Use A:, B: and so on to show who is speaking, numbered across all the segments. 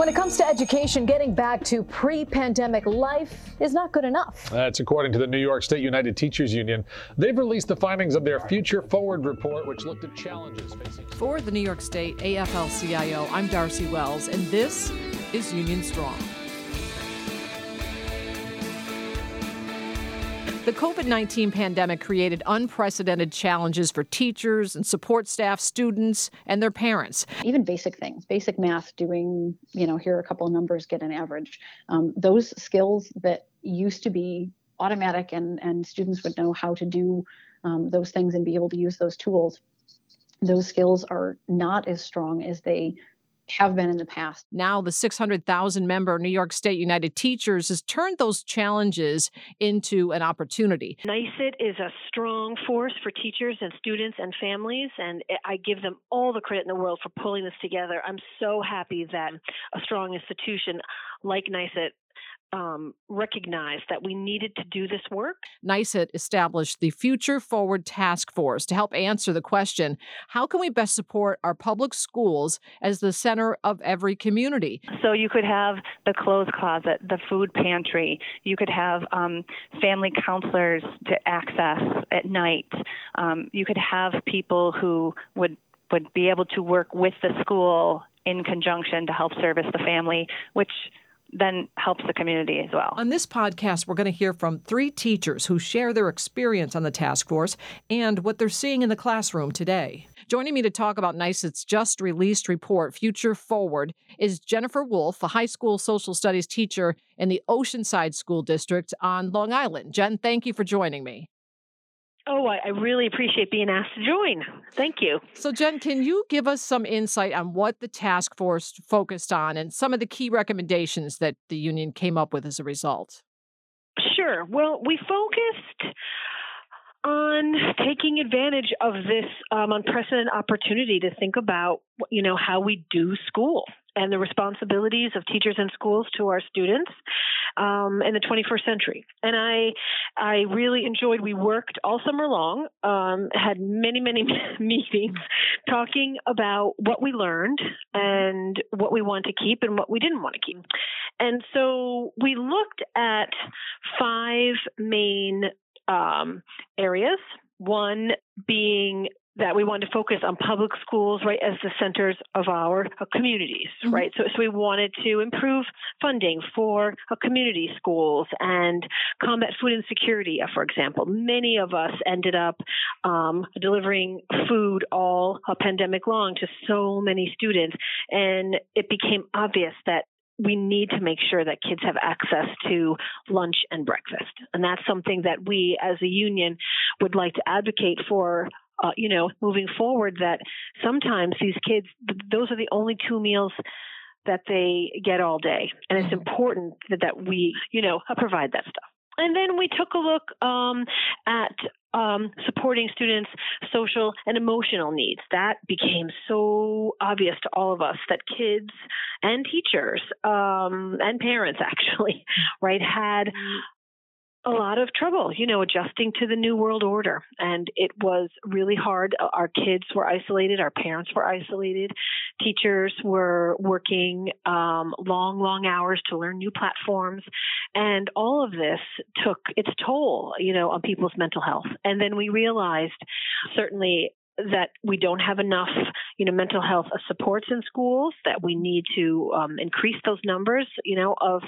A: When it comes to education, getting back to pre pandemic life is not good enough.
B: That's according to the New York State United Teachers Union. They've released the findings of their Future Forward report, which looked at challenges facing.
C: For the New York State AFL CIO, I'm Darcy Wells, and this is Union Strong. The COVID 19 pandemic created unprecedented challenges for teachers and support staff, students, and their parents.
D: Even basic things, basic math, doing, you know, here are a couple numbers, get an average. Um, those skills that used to be automatic and, and students would know how to do um, those things and be able to use those tools, those skills are not as strong as they have been in the past.
C: Now, the 600,000 member New York State United Teachers has turned those challenges into an opportunity.
E: NYSUT is a strong force for teachers and students and families, and I give them all the credit in the world for pulling this together. I'm so happy that a strong institution like NYSUT um, recognized that we needed to do this work.
C: NYSUT established the Future Forward Task Force to help answer the question how can we best support our public schools as the center of every community?
F: So you could have the clothes closet, the food pantry, you could have um, family counselors to access at night, um, you could have people who would would be able to work with the school in conjunction to help service the family, which then helps the community as well.
C: On this podcast, we're going to hear from three teachers who share their experience on the task force and what they're seeing in the classroom today. Joining me to talk about NYSUT's just released report, Future Forward, is Jennifer Wolf, a high school social studies teacher in the Oceanside School District on Long Island. Jen, thank you for joining me.
E: Oh, I, I, really appreciate being asked to join. Thank you.
C: So, Jen, can you give us some insight on what the task force focused on and some of the key recommendations that the union came up with as a result?
E: Sure. Well, we focused on taking advantage of this um, unprecedented opportunity to think about, you know, how we do school and the responsibilities of teachers and schools to our students um, in the 21st century. And I, I really enjoyed. We worked all summer long, um, had many, many meetings, talking about what we learned and what we want to keep and what we didn't want to keep. And so we looked at five main um, areas. One being that we wanted to focus on public schools, right, as the centers of our uh, communities, mm-hmm. right? So, so we wanted to improve funding for uh, community schools and combat food insecurity, uh, for example. Many of us ended up um, delivering food all a pandemic long to so many students, and it became obvious that we need to make sure that kids have access to lunch and breakfast. And that's something that we as a union would like to advocate for uh, you know, moving forward that sometimes these kids, those are the only two meals that they get all day. And it's mm-hmm. important that, that we, you know, provide that stuff. And then we took a look um, at um, supporting students' social and emotional needs. That became so obvious to all of us that kids and teachers um, and parents actually, right, had a lot of trouble, you know, adjusting to the new world order. And it was really hard. Our kids were isolated, our parents were isolated, teachers were working um, long, long hours to learn new platforms. And all of this took its toll, you know, on people's mental health. And then we realized certainly that we don't have enough, you know, mental health supports in schools. That we need to um, increase those numbers, you know, of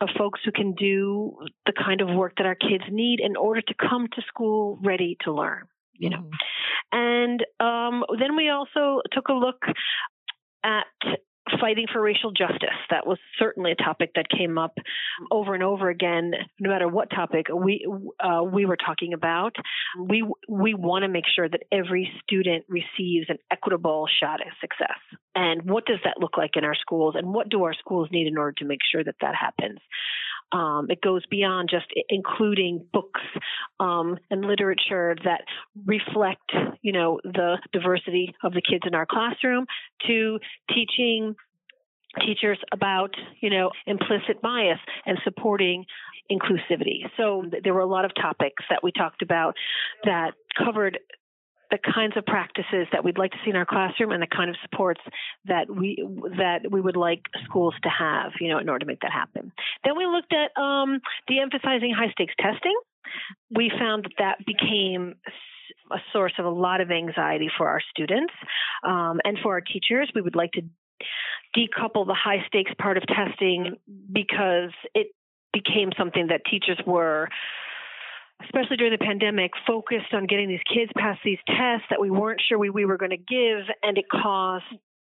E: of folks who can do the kind of work that our kids need in order to come to school ready to learn you know mm-hmm. and um, then we also took a look at fighting for racial justice. That was certainly a topic that came up over and over again. No matter what topic we uh, we were talking about, we we want to make sure that every student receives an equitable shot at success. And what does that look like in our schools? And what do our schools need in order to make sure that that happens? Um, it goes beyond just including books um, and literature that reflect, you know, the diversity of the kids in our classroom to teaching teachers about, you know, implicit bias and supporting inclusivity. So there were a lot of topics that we talked about that covered the kinds of practices that we'd like to see in our classroom and the kind of supports that we that we would like schools to have, you know, in order to make that happen. Then we looked at um, de-emphasizing high stakes testing. We found that that became a source of a lot of anxiety for our students um, and for our teachers. We would like to decouple the high stakes part of testing because it became something that teachers were especially during the pandemic, focused on getting these kids past these tests that we weren't sure we, we were going to give, and it caused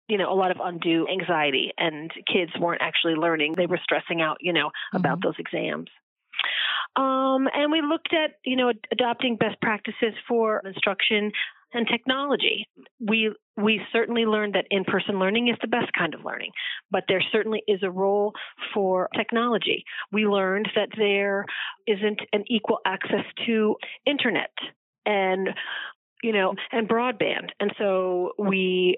E: you know a lot of undue anxiety and kids weren't actually learning. They were stressing out you know about mm-hmm. those exams. Um, and we looked at you know adopting best practices for instruction and technology. We we certainly learned that in-person learning is the best kind of learning, but there certainly is a role for technology. We learned that there isn't an equal access to internet and you know and broadband and so we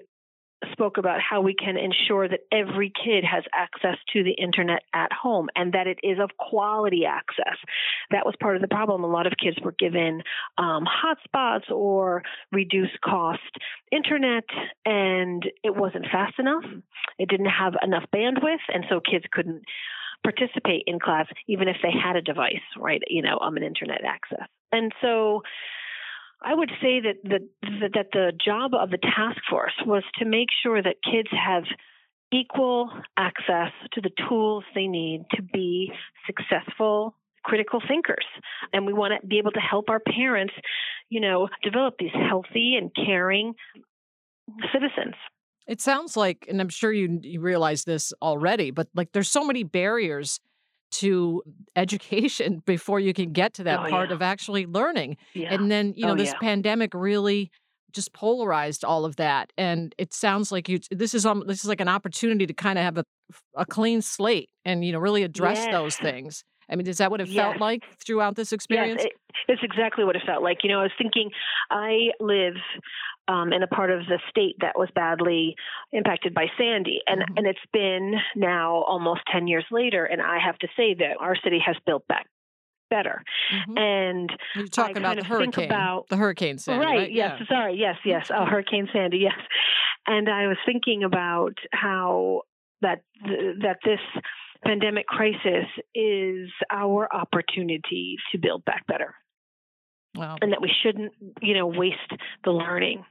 E: spoke about how we can ensure that every kid has access to the internet at home and that it is of quality access. That was part of the problem. A lot of kids were given um, hotspots or reduced cost internet, and it wasn't fast enough. It didn't have enough bandwidth, and so kids couldn't participate in class even if they had a device, right? You know, um, an internet access. And so I would say that the that the job of the task force was to make sure that kids have equal access to the tools they need to be successful critical thinkers. And we want to be able to help our parents you know develop these healthy and caring citizens.
C: It sounds like and i'm sure you, you realize this already but like there's so many barriers to education before you can get to that oh, part
E: yeah.
C: of actually learning.
E: Yeah.
C: And then, you know,
E: oh,
C: this
E: yeah.
C: pandemic really just polarized all of that and it sounds like you this is um, this is like an opportunity to kind of have a a clean slate and you know really address
E: yes.
C: those things I mean, is that what it
E: yes.
C: felt like throughout this experience?
E: Yes, it, it's exactly what it felt like. You know, I was thinking, I live um, in a part of the state that was badly impacted by Sandy, and
C: mm-hmm.
E: and it's been now almost ten years later, and I have to say that our city has built back better.
C: Mm-hmm.
E: And
C: you're talking about the hurricane,
E: about,
C: the hurricane Sandy,
E: right?
C: right?
E: Yes,
C: yeah.
E: sorry, yes, yes, oh, Hurricane Sandy, yes. And I was thinking about how that that this pandemic crisis is our opportunity to build back better.
C: Wow.
E: And that we shouldn't, you know, waste the learning.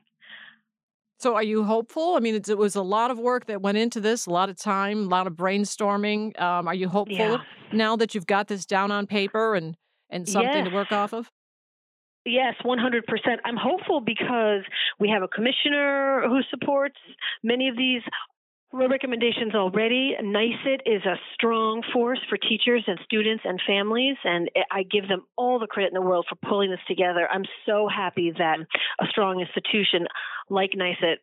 C: So, are you hopeful? I mean, it was a lot of work that went into this, a lot of time, a lot of brainstorming. Um, are you hopeful
E: yeah.
C: now that you've got this down on paper and and something
E: yes.
C: to work off of?
E: Yes, 100%. I'm hopeful because we have a commissioner who supports many of these recommendations already. NYSUT is a strong force for teachers and students and families, and I give them all the credit in the world for pulling this together. I'm so happy that a strong institution like NYSUT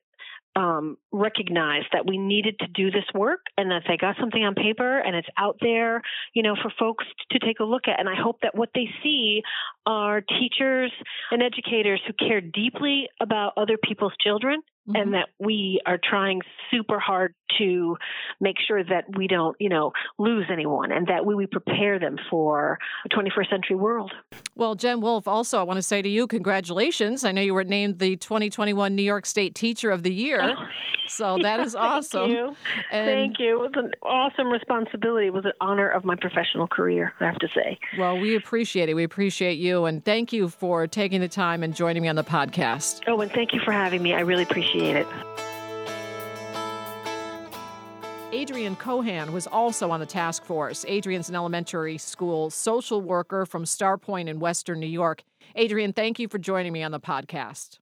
E: um, recognized that we needed to do this work and that they got something on paper and it's out there, you know, for folks to take a look at. And I hope that what they see are teachers and educators who care deeply about other people's children mm-hmm. and that we are trying super hard to make sure that we don't, you know, lose anyone and that we, we prepare them for a 21st century world.
C: Well, Jen Wolf, also, I want to say to you, congratulations. I know you were named the 2021 New York State Teacher of the Year. Oh. So that is awesome.
E: Thank you.
C: And
E: Thank you. It was an awesome responsibility. It was an honor of my professional career, I have to say.
C: Well, we appreciate it. We appreciate you. And thank you for taking the time and joining me on the podcast.
E: Oh, and thank you for having me. I really appreciate it.
C: Adrienne Cohan was also on the task force. Adrienne's an elementary school social worker from Starpoint in Western New York. Adrienne, thank you for joining me on the podcast.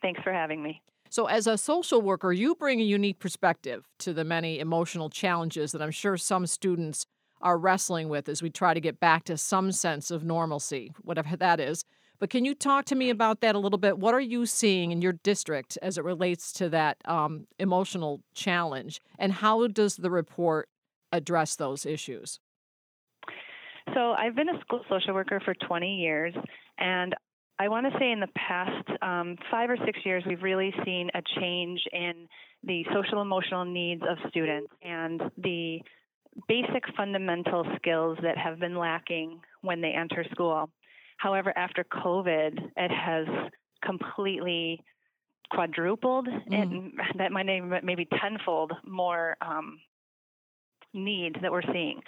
F: Thanks for having me.
C: So, as a social worker, you bring a unique perspective to the many emotional challenges that I'm sure some students are wrestling with as we try to get back to some sense of normalcy, whatever that is. But can you talk to me about that a little bit? What are you seeing in your district as it relates to that um, emotional challenge? And how does the report address those issues?
F: So, I've been a school social worker for 20 years, and I want to say in the past um, five or six years, we've really seen a change in the social emotional needs of students and the basic fundamental skills that have been lacking when they enter school. However, after COVID, it has completely quadrupled mm. and that might even maybe tenfold more um, need that we're seeing.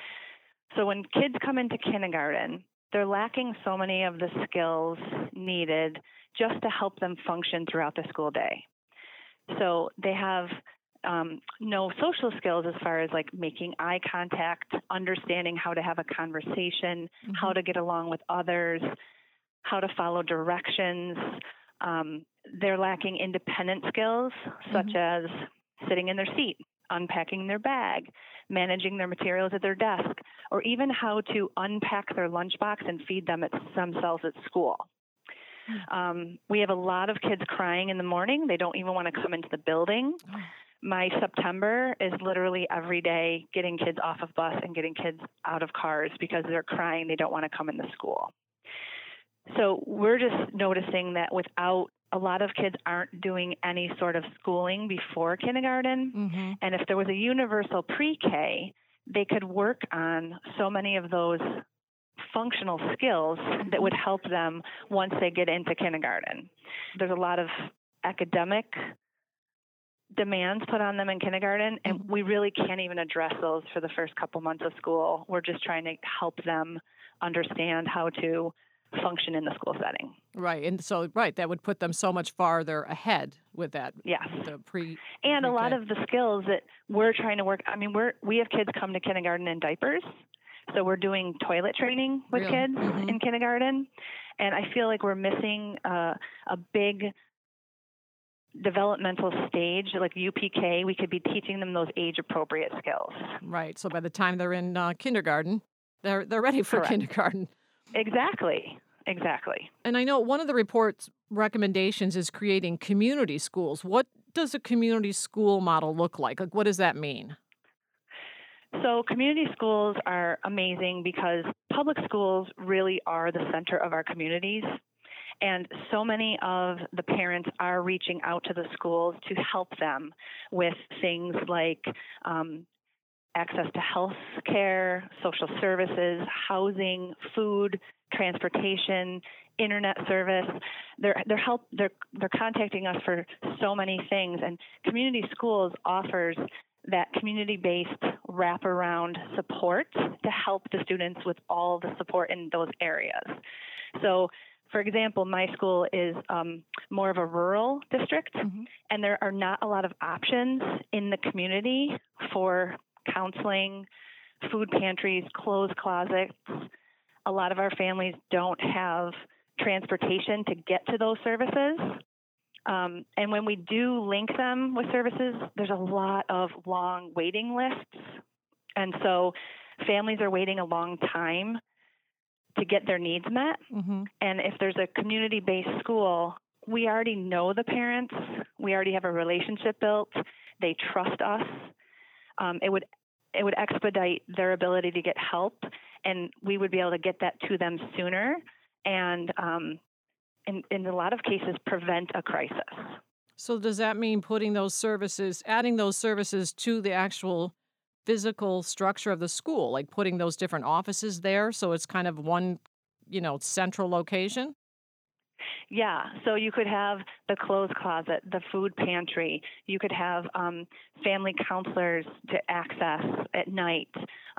F: So when kids come into kindergarten, they're lacking so many of the skills needed just to help them function throughout the school day. So they have um, no social skills as far as like making eye contact, understanding how to have a conversation, mm-hmm. how to get along with others, how to follow directions. Um, they're lacking independent skills such mm-hmm. as sitting in their seat, unpacking their bag, managing their materials at their desk, or even how to unpack their lunchbox and feed them at, themselves at school. Hmm. Um, we have a lot of kids crying in the morning. They don't even want to come into the building. My September is literally every day getting kids off of bus and getting kids out of cars because they're crying. They don't want to come into school. So we're just noticing that without a lot of kids aren't doing any sort of schooling before kindergarten. Mm-hmm. And if there was a universal pre K, they could work on so many of those functional skills that would help them once they get into kindergarten. There's a lot of academic demands put on them in kindergarten, and mm-hmm. we really can't even address those for the first couple months of school. We're just trying to help them understand how to function in the school setting.
C: Right. And so right, that would put them so much farther ahead with that.
F: Yes.
C: The pre
F: And a lot of the skills that we're trying to work I mean, we're we have kids come to kindergarten in diapers. So we're doing toilet training with really? kids mm-hmm. in kindergarten. And I feel like we're missing uh, a big developmental stage like UPK, we could be teaching them those age appropriate skills.
C: Right. So by the time they're in uh, kindergarten, they're they're ready for Correct. kindergarten.
F: Exactly. Exactly.
C: And I know one of the report's recommendations is creating community schools. What does a community school model look like? Like what does that mean?
F: So, community schools are amazing because public schools really are the center of our communities. And so many of the parents are reaching out to the schools to help them with things like um, access to health care, social services, housing, food, transportation, internet service. They're they're help they're they're contacting us for so many things and community schools offers that community-based wraparound support to help the students with all the support in those areas. So for example, my school is um, more of a rural district, mm-hmm. and there are not a lot of options in the community for counseling, food pantries, clothes closets. A lot of our families don't have transportation to get to those services. Um, and when we do link them with services, there's a lot of long waiting lists. And so families are waiting a long time to get their needs met. Mm-hmm. And if there's a community based school, we already know the parents, we already have a relationship built, they trust us. Um, it would it would expedite their ability to get help, and we would be able to get that to them sooner, and um, in, in a lot of cases, prevent a crisis.
C: So, does that mean putting those services, adding those services to the actual physical structure of the school, like putting those different offices there so it's kind of one, you know, central location?
F: Yeah, so you could have the clothes closet, the food pantry. You could have um, family counselors to access at night.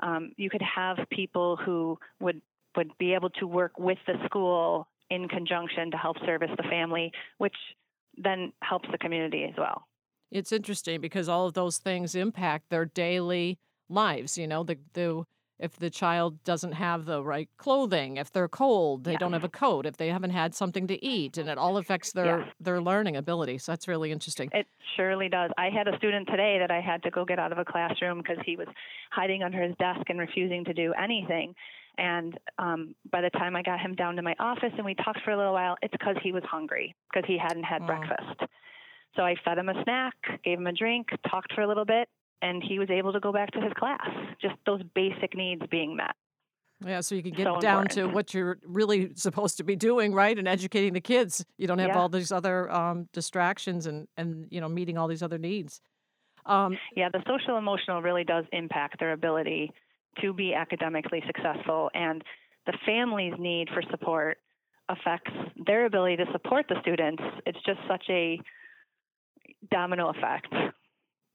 F: Um, you could have people who would would be able to work with the school in conjunction to help service the family, which then helps the community as well.
C: It's interesting because all of those things impact their daily lives. You know, the the if the child doesn't have the right clothing, if they're cold, they yeah. don't have a coat, if they haven't had something to eat, and it all affects their yeah. their learning ability. So that's really interesting.
F: It surely does. I had a student today that I had to go get out of a classroom because he was hiding under his desk and refusing to do anything. And um, by the time I got him down to my office and we talked for a little while, it's because he was hungry because he hadn't had breakfast. So I fed him a snack, gave him a drink, talked for a little bit, and he was able to go back to his class. Just those basic needs being met.
C: Yeah, so you can get so down important. to what you're really supposed to be doing, right, and educating the kids. You don't have yeah. all these other um, distractions and and you know meeting all these other needs.
F: Um, yeah, the social emotional really does impact their ability to be academically successful, and the family's need for support affects their ability to support the students. It's just such a domino effect.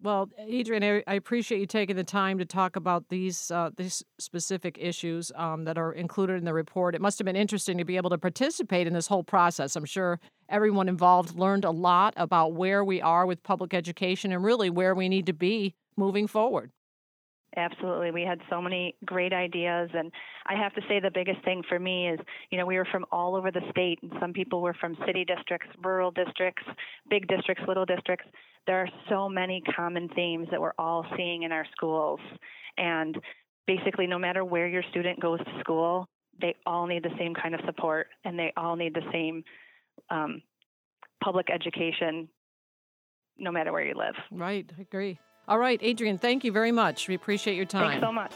C: Well, Adrienne, I appreciate you taking the time to talk about these uh, these specific issues um, that are included in the report. It must have been interesting to be able to participate in this whole process. I'm sure everyone involved learned a lot about where we are with public education and really where we need to be moving forward.
F: Absolutely. We had so many great ideas. And I have to say, the biggest thing for me is, you know, we were from all over the state, and some people were from city districts, rural districts, big districts, little districts. There are so many common themes that we're all seeing in our schools. And basically, no matter where your student goes to school, they all need the same kind of support and they all need the same um, public education no matter where you live.
C: Right, I agree. All right, Adrienne, thank you very much. We appreciate your time.
F: Thanks so much.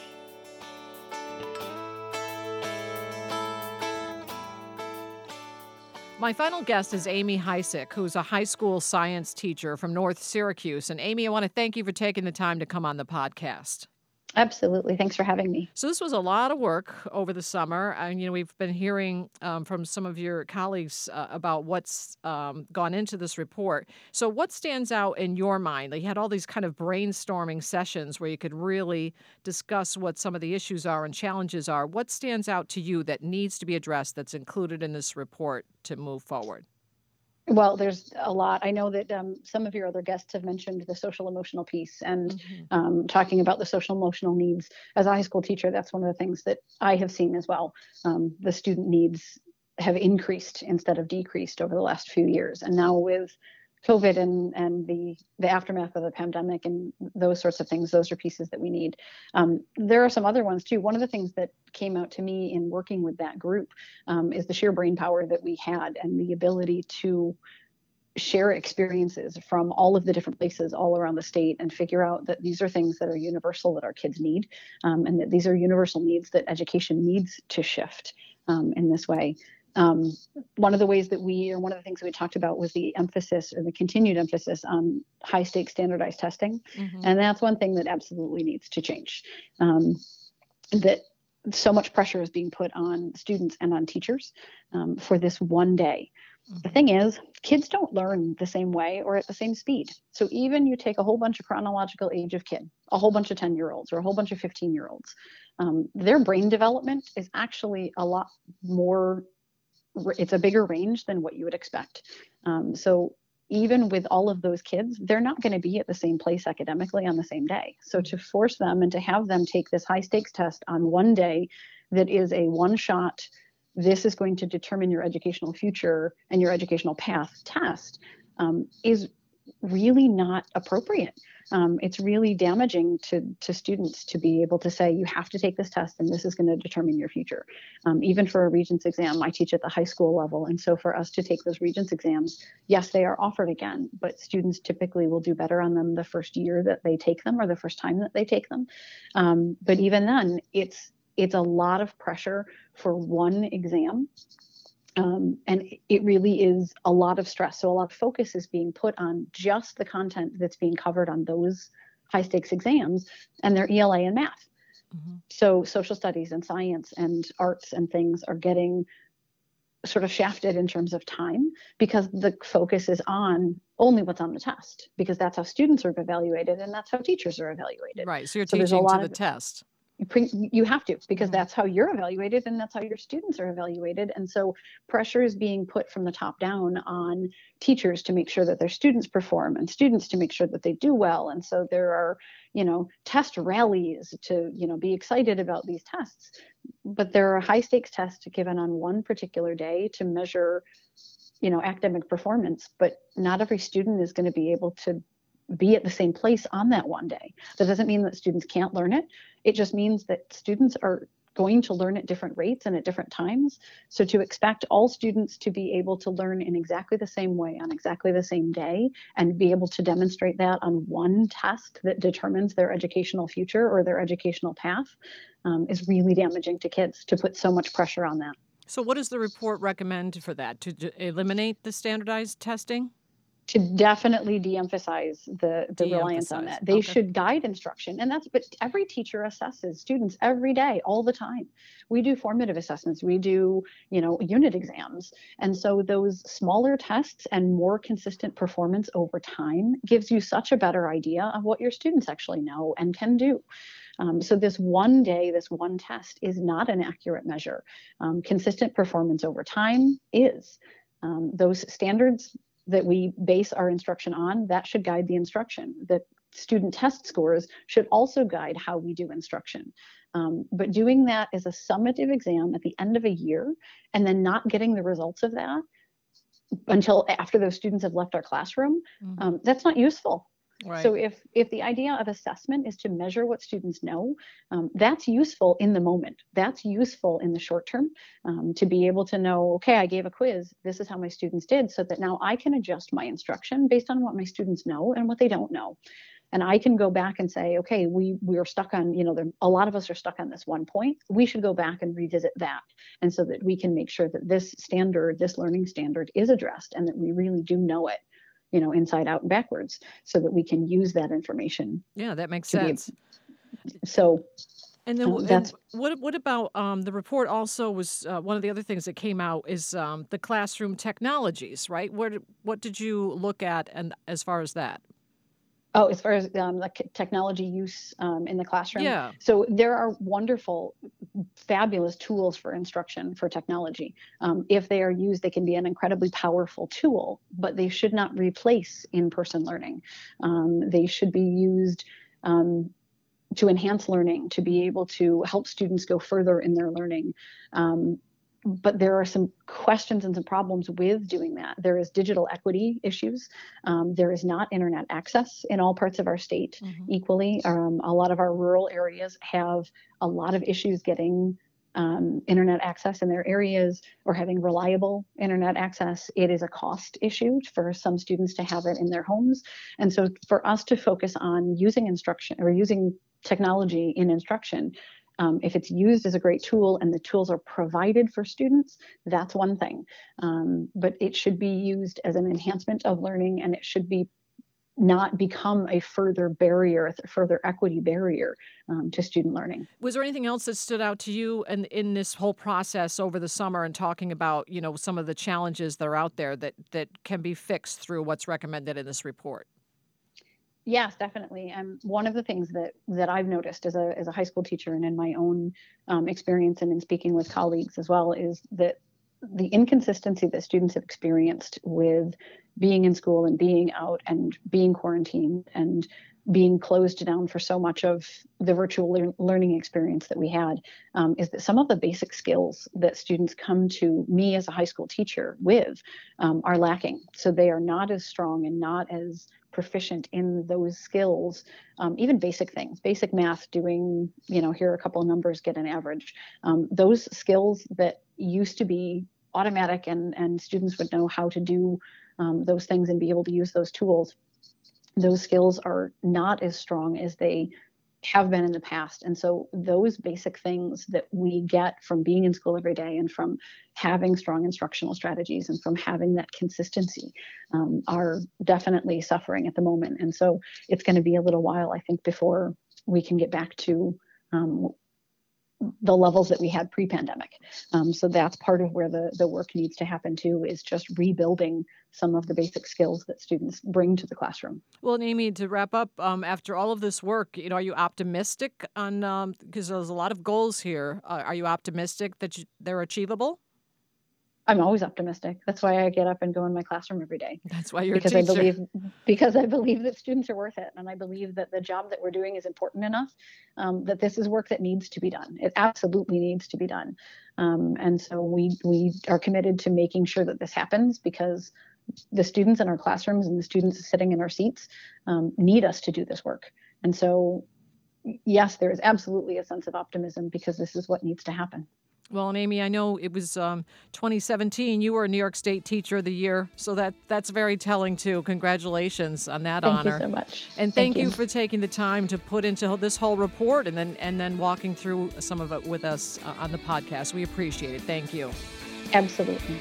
C: My final guest is Amy Heisick, who's a high school science teacher from North Syracuse. And Amy, I want to thank you for taking the time to come on the podcast.
D: Absolutely. Thanks for having me.
C: So this was a lot of work over the summer, and you know we've been hearing um, from some of your colleagues uh, about what's um, gone into this report. So what stands out in your mind? You had all these kind of brainstorming sessions where you could really discuss what some of the issues are and challenges are. What stands out to you that needs to be addressed that's included in this report to move forward?
D: Well, there's a lot. I know that um, some of your other guests have mentioned the social emotional piece and mm-hmm. um, talking about the social emotional needs. As a high school teacher, that's one of the things that I have seen as well. Um, the student needs have increased instead of decreased over the last few years. And now with COVID and and the the aftermath of the pandemic and those sorts of things. Those are pieces that we need. Um, there are some other ones too. One of the things that came out to me in working with that group um, is the sheer brain power that we had and the ability to share experiences from all of the different places all around the state and figure out that these are things that are universal that our kids need um, and that these are universal needs that education needs to shift um, in this way um, one of the ways that we, or one of the things that we talked about was the emphasis or the continued emphasis on high stakes standardized testing. Mm-hmm. And that's one thing that absolutely needs to change. Um, that so much pressure is being put on students and on teachers um, for this one day. Mm-hmm. The thing is, kids don't learn the same way or at the same speed. So even you take a whole bunch of chronological age of kid, a whole bunch of 10 year olds or a whole bunch of 15 year olds, um, their brain development is actually a lot more it's a bigger range than what you would expect. Um, so even with all of those kids, they're not going to be at the same place academically on the same day. So to force them and to have them take this high stakes test on one day that is a one shot, this is going to determine your educational future and your educational path test um, is really not appropriate um, it's really damaging to, to students to be able to say, you have to take this test and this is going to determine your future. Um, even for a Regents exam, I teach at the high school level. And so for us to take those Regents exams, yes, they are offered again, but students typically will do better on them the first year that they take them or the first time that they take them. Um, but even then, it's it's a lot of pressure for one exam um, and it really is a lot of stress. So a lot of focus is being put on just the content that's being covered on those high stakes exams and their ELA and math. Mm-hmm. So social studies and science and arts and things are getting sort of shafted in terms of time because the focus is on only what's on the test because that's how students are evaluated and that's how teachers are evaluated.
C: Right. So you're so teaching to the test
D: you have to because mm-hmm. that's how you're evaluated and that's how your students are evaluated. And so pressure is being put from the top down on teachers to make sure that their students perform and students to make sure that they do well. And so there are you know test rallies to you know be excited about these tests. But there are high stakes tests given on one particular day to measure you know academic performance but not every student is going to be able to be at the same place on that one day. That doesn't mean that students can't learn it. It just means that students are going to learn at different rates and at different times. So to expect all students to be able to learn in exactly the same way on exactly the same day and be able to demonstrate that on one test that determines their educational future or their educational path um, is really damaging to kids to put so much pressure on that.
C: So what does the report recommend for that? To eliminate the standardized testing?
D: To definitely de-emphasize the the reliance on that. They okay. should guide instruction, and that's. But every teacher assesses students every day, all the time. We do formative assessments. We do you know unit exams, and so those smaller tests and more consistent performance over time gives you such a better idea of what your students actually know and can do. Um, so this one day, this one test is not an accurate measure. Um, consistent performance over time is. Um, those standards that we base our instruction on, that should guide the instruction. The student test scores should also guide how we do instruction. Um, but doing that as a summative exam at the end of a year and then not getting the results of that until after those students have left our classroom, mm-hmm. um, that's not useful. Right. So if if the idea of assessment is to measure what students know, um, that's useful in the moment. That's useful in the short term um, to be able to know, okay, I gave a quiz. This is how my students did, so that now I can adjust my instruction based on what my students know and what they don't know. And I can go back and say, okay, we we are stuck on, you know, there, a lot of us are stuck on this one point. We should go back and revisit that, and so that we can make sure that this standard, this learning standard, is addressed, and that we really do know it you know, inside out and backwards so that we can use that information.
C: Yeah, that makes sense.
D: So
C: and then um, and what what about um, the report? Also, was uh, one of the other things that came out is um, the classroom technologies, right? What what did you look at, and as far as that?
D: Oh, as far as um, like technology use um, in the classroom.
C: Yeah.
D: So there are wonderful, fabulous tools for instruction for technology. Um, if they are used, they can be an incredibly powerful tool, but they should not replace in-person learning. Um, they should be used um, to enhance learning, to be able to help students go further in their learning. Um, but there are some questions and some problems with doing that. There is digital equity issues. Um, there is not internet access in all parts of our state mm-hmm. equally. Um, a lot of our rural areas have a lot of issues getting um, internet access in their areas or having reliable internet access. It is a cost issue for some students to have it in their homes. And so for us to focus on using instruction or using technology in instruction um, if it's used as a great tool and the tools are provided for students, that's one thing. Um, but it should be used as an enhancement of learning and it should be not become a further barrier, a further equity barrier um, to student learning.
C: Was there anything else that stood out to you in, in this whole process over the summer and talking about, you know, some of the challenges that are out there that, that can be fixed through what's recommended in this report?
D: Yes, definitely. And one of the things that that I've noticed as a as a high school teacher and in my own um, experience and in speaking with colleagues as well is that the inconsistency that students have experienced with being in school and being out and being quarantined and being closed down for so much of the virtual le- learning experience that we had um, is that some of the basic skills that students come to me as a high school teacher with um, are lacking. So they are not as strong and not as proficient in those skills, um, even basic things, basic math, doing, you know, here are a couple of numbers, get an average. Um, those skills that used to be automatic and, and students would know how to do um, those things and be able to use those tools, those skills are not as strong as they have been in the past. And so those basic things that we get from being in school every day and from having strong instructional strategies and from having that consistency um, are definitely suffering at the moment. And so it's going to be a little while, I think, before we can get back to um, the levels that we had pre-pandemic. Um, so that's part of where the, the work needs to happen too, is just rebuilding some of the basic skills that students bring to the classroom.
C: Well, Amy, to wrap up, um, after all of this work, you know, are you optimistic on, because um, there's a lot of goals here, uh, are you optimistic that you, they're achievable?
D: I'm always optimistic. That's why I get up and go in my classroom every day.
C: That's why you're
D: because I believe because I believe that students are worth it, and I believe that the job that we're doing is important enough um, that this is work that needs to be done. It absolutely needs to be done, um, and so we we are committed to making sure that this happens because the students in our classrooms and the students sitting in our seats um, need us to do this work. And so, yes, there is absolutely a sense of optimism because this is what needs to happen.
C: Well, and Amy, I know it was um, 2017. You were a New York State Teacher of the Year, so that that's very telling too. Congratulations on that
D: thank
C: honor.
D: Thank you so much.
C: And thank, thank you. you. for taking the time to put into this whole report and then and then walking through some of it with us uh, on the podcast. We appreciate it. Thank you.
D: Absolutely.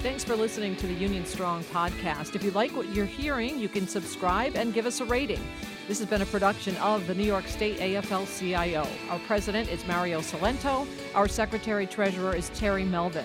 C: Thanks for listening to the Union Strong podcast. If you like what you're hearing, you can subscribe and give us a rating. This has been a production of the New York State AFL CIO. Our president is Mario Cilento. Our secretary treasurer is Terry Melvin.